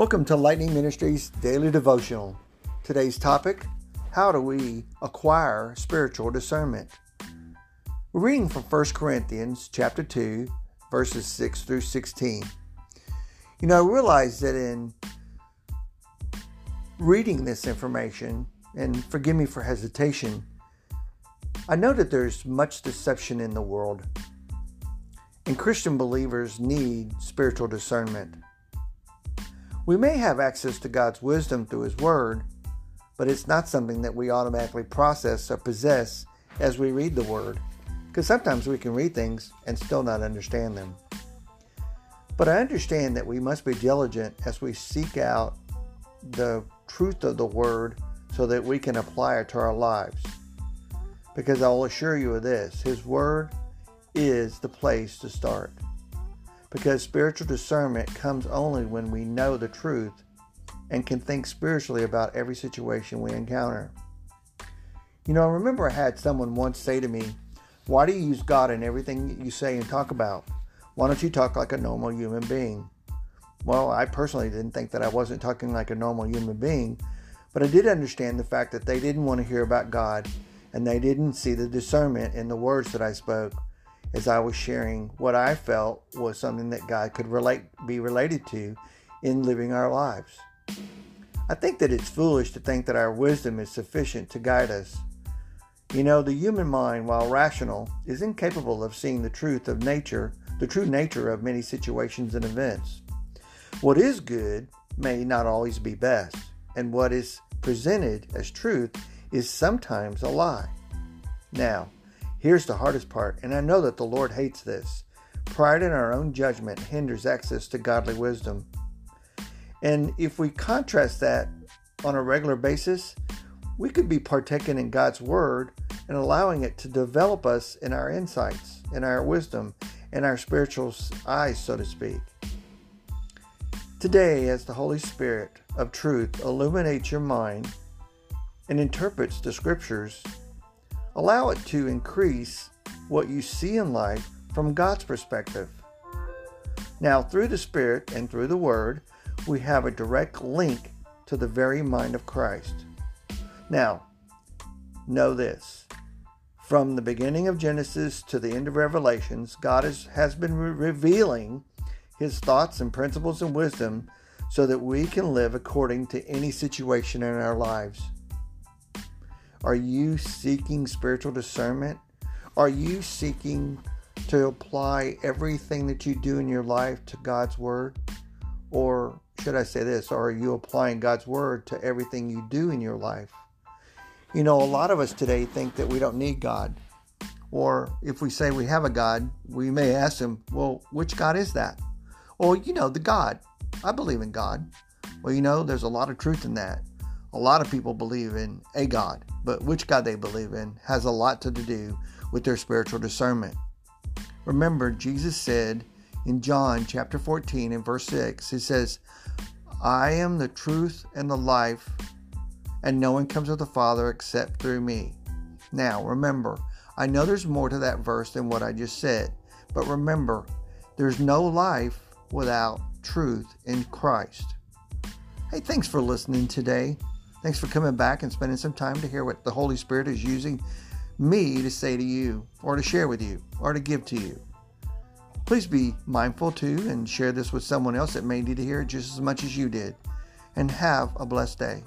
Welcome to Lightning Ministries Daily Devotional. Today's topic How do we acquire spiritual discernment? We're reading from 1 Corinthians chapter 2, verses 6 through 16. You know, I realize that in reading this information, and forgive me for hesitation, I know that there's much deception in the world, and Christian believers need spiritual discernment. We may have access to God's wisdom through His Word, but it's not something that we automatically process or possess as we read the Word, because sometimes we can read things and still not understand them. But I understand that we must be diligent as we seek out the truth of the Word so that we can apply it to our lives. Because I'll assure you of this His Word is the place to start because spiritual discernment comes only when we know the truth and can think spiritually about every situation we encounter. You know, I remember I had someone once say to me, Why do you use God in everything you say and talk about? Why don't you talk like a normal human being? Well, I personally didn't think that I wasn't talking like a normal human being, but I did understand the fact that they didn't want to hear about God and they didn't see the discernment in the words that I spoke as I was sharing what I felt was something that God could relate be related to in living our lives. I think that it's foolish to think that our wisdom is sufficient to guide us. You know, the human mind, while rational, is incapable of seeing the truth of nature, the true nature of many situations and events. What is good may not always be best, and what is presented as truth is sometimes a lie. Now, Here's the hardest part, and I know that the Lord hates this. Pride in our own judgment hinders access to godly wisdom. And if we contrast that on a regular basis, we could be partaking in God's Word and allowing it to develop us in our insights, in our wisdom, in our spiritual eyes, so to speak. Today, as the Holy Spirit of truth illuminates your mind and interprets the Scriptures, Allow it to increase what you see in life from God's perspective. Now, through the Spirit and through the Word, we have a direct link to the very mind of Christ. Now, know this. From the beginning of Genesis to the end of Revelations, God is, has been re- revealing his thoughts and principles and wisdom so that we can live according to any situation in our lives. Are you seeking spiritual discernment? Are you seeking to apply everything that you do in your life to God's Word? Or should I say this, are you applying God's Word to everything you do in your life? You know, a lot of us today think that we don't need God. Or if we say we have a God, we may ask Him, well, which God is that? Well, you know, the God. I believe in God. Well, you know, there's a lot of truth in that. A lot of people believe in a God, but which God they believe in has a lot to do with their spiritual discernment. Remember, Jesus said in John chapter 14 and verse 6, He says, I am the truth and the life, and no one comes to the Father except through me. Now, remember, I know there's more to that verse than what I just said, but remember, there's no life without truth in Christ. Hey, thanks for listening today. Thanks for coming back and spending some time to hear what the Holy Spirit is using me to say to you, or to share with you, or to give to you. Please be mindful too and share this with someone else that may need to hear it just as much as you did. And have a blessed day.